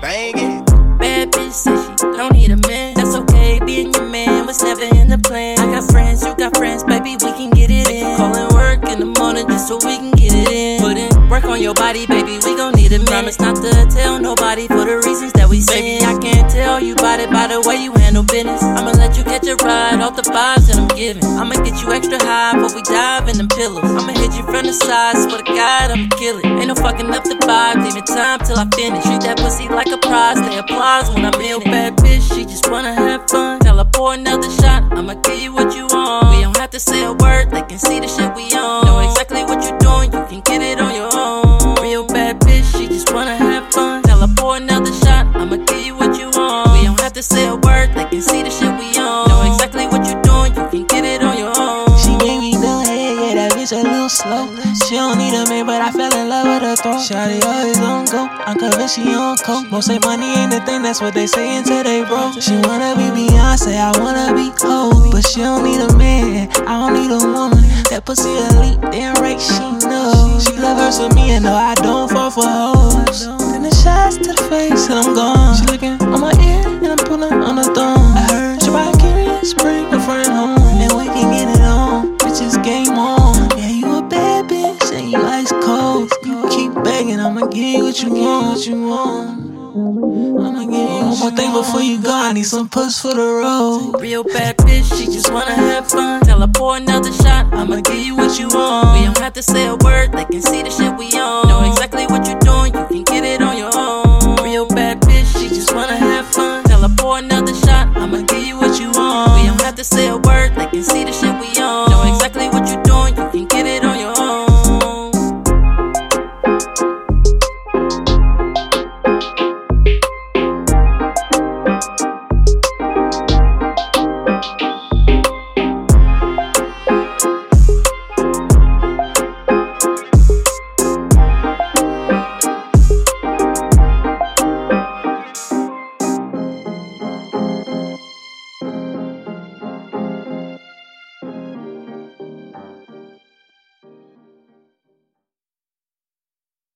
banging. Bad bitch said she don't need a man. That's okay, being your man was never in the plan. I got friends, you got friends, baby, we can get it in. Calling work in the morning just so we can get it in. Put in work on your body, baby, we gon' need a man. Promise not to tell nobody for the reasons that we say. Baby, I can't tell you about it by the way you handle business. I'ma let you catch a ride off the vibes that I'm giving. I'ma get you extra high before we dive in them pillows. I'ma hit you from the side, swear to God, I'ma kill it. Ain't no fucking up the vibe, leaving time till I finish. Treat that pussy like a prize, they applause when I'm in it. Bad bitch, she just wanna have fun. Tell her pour another shot, I'ma give you what you want. We don't have to say a word, they can see the shit we on. Know exactly what you're doing, you can get it on your own. Real bad bitch, she just wanna have fun. Tell her pour another shot, I'ma give you what you want. We don't have to say a word, they can see the shit slow. She don't need a man, but I fell in love with her throat. Shawty always on go, I'm convinced she on coke. Most say money ain't the thing, that's what they say until they broke. She wanna be Beyonce, I wanna be Kobe. But she don't need a man, I don't need a woman. That pussy elite, damn right she knows. She love her so me, and no, I don't fall for hoes. Then the shots to the face, and I'm gone. She looking on my ear, and I'm pulling on the thumb. I heard you by curious, bring a friend home, begging, I'ma give you what you want, what you want. I'ma give you one more thing before you go. I need some puss for the road. Real bad bitch, she just wanna have fun. Tell her pour another shot, I'ma give you what you want. We don't have to say a word, they can see the shit we on. Know exactly what you do.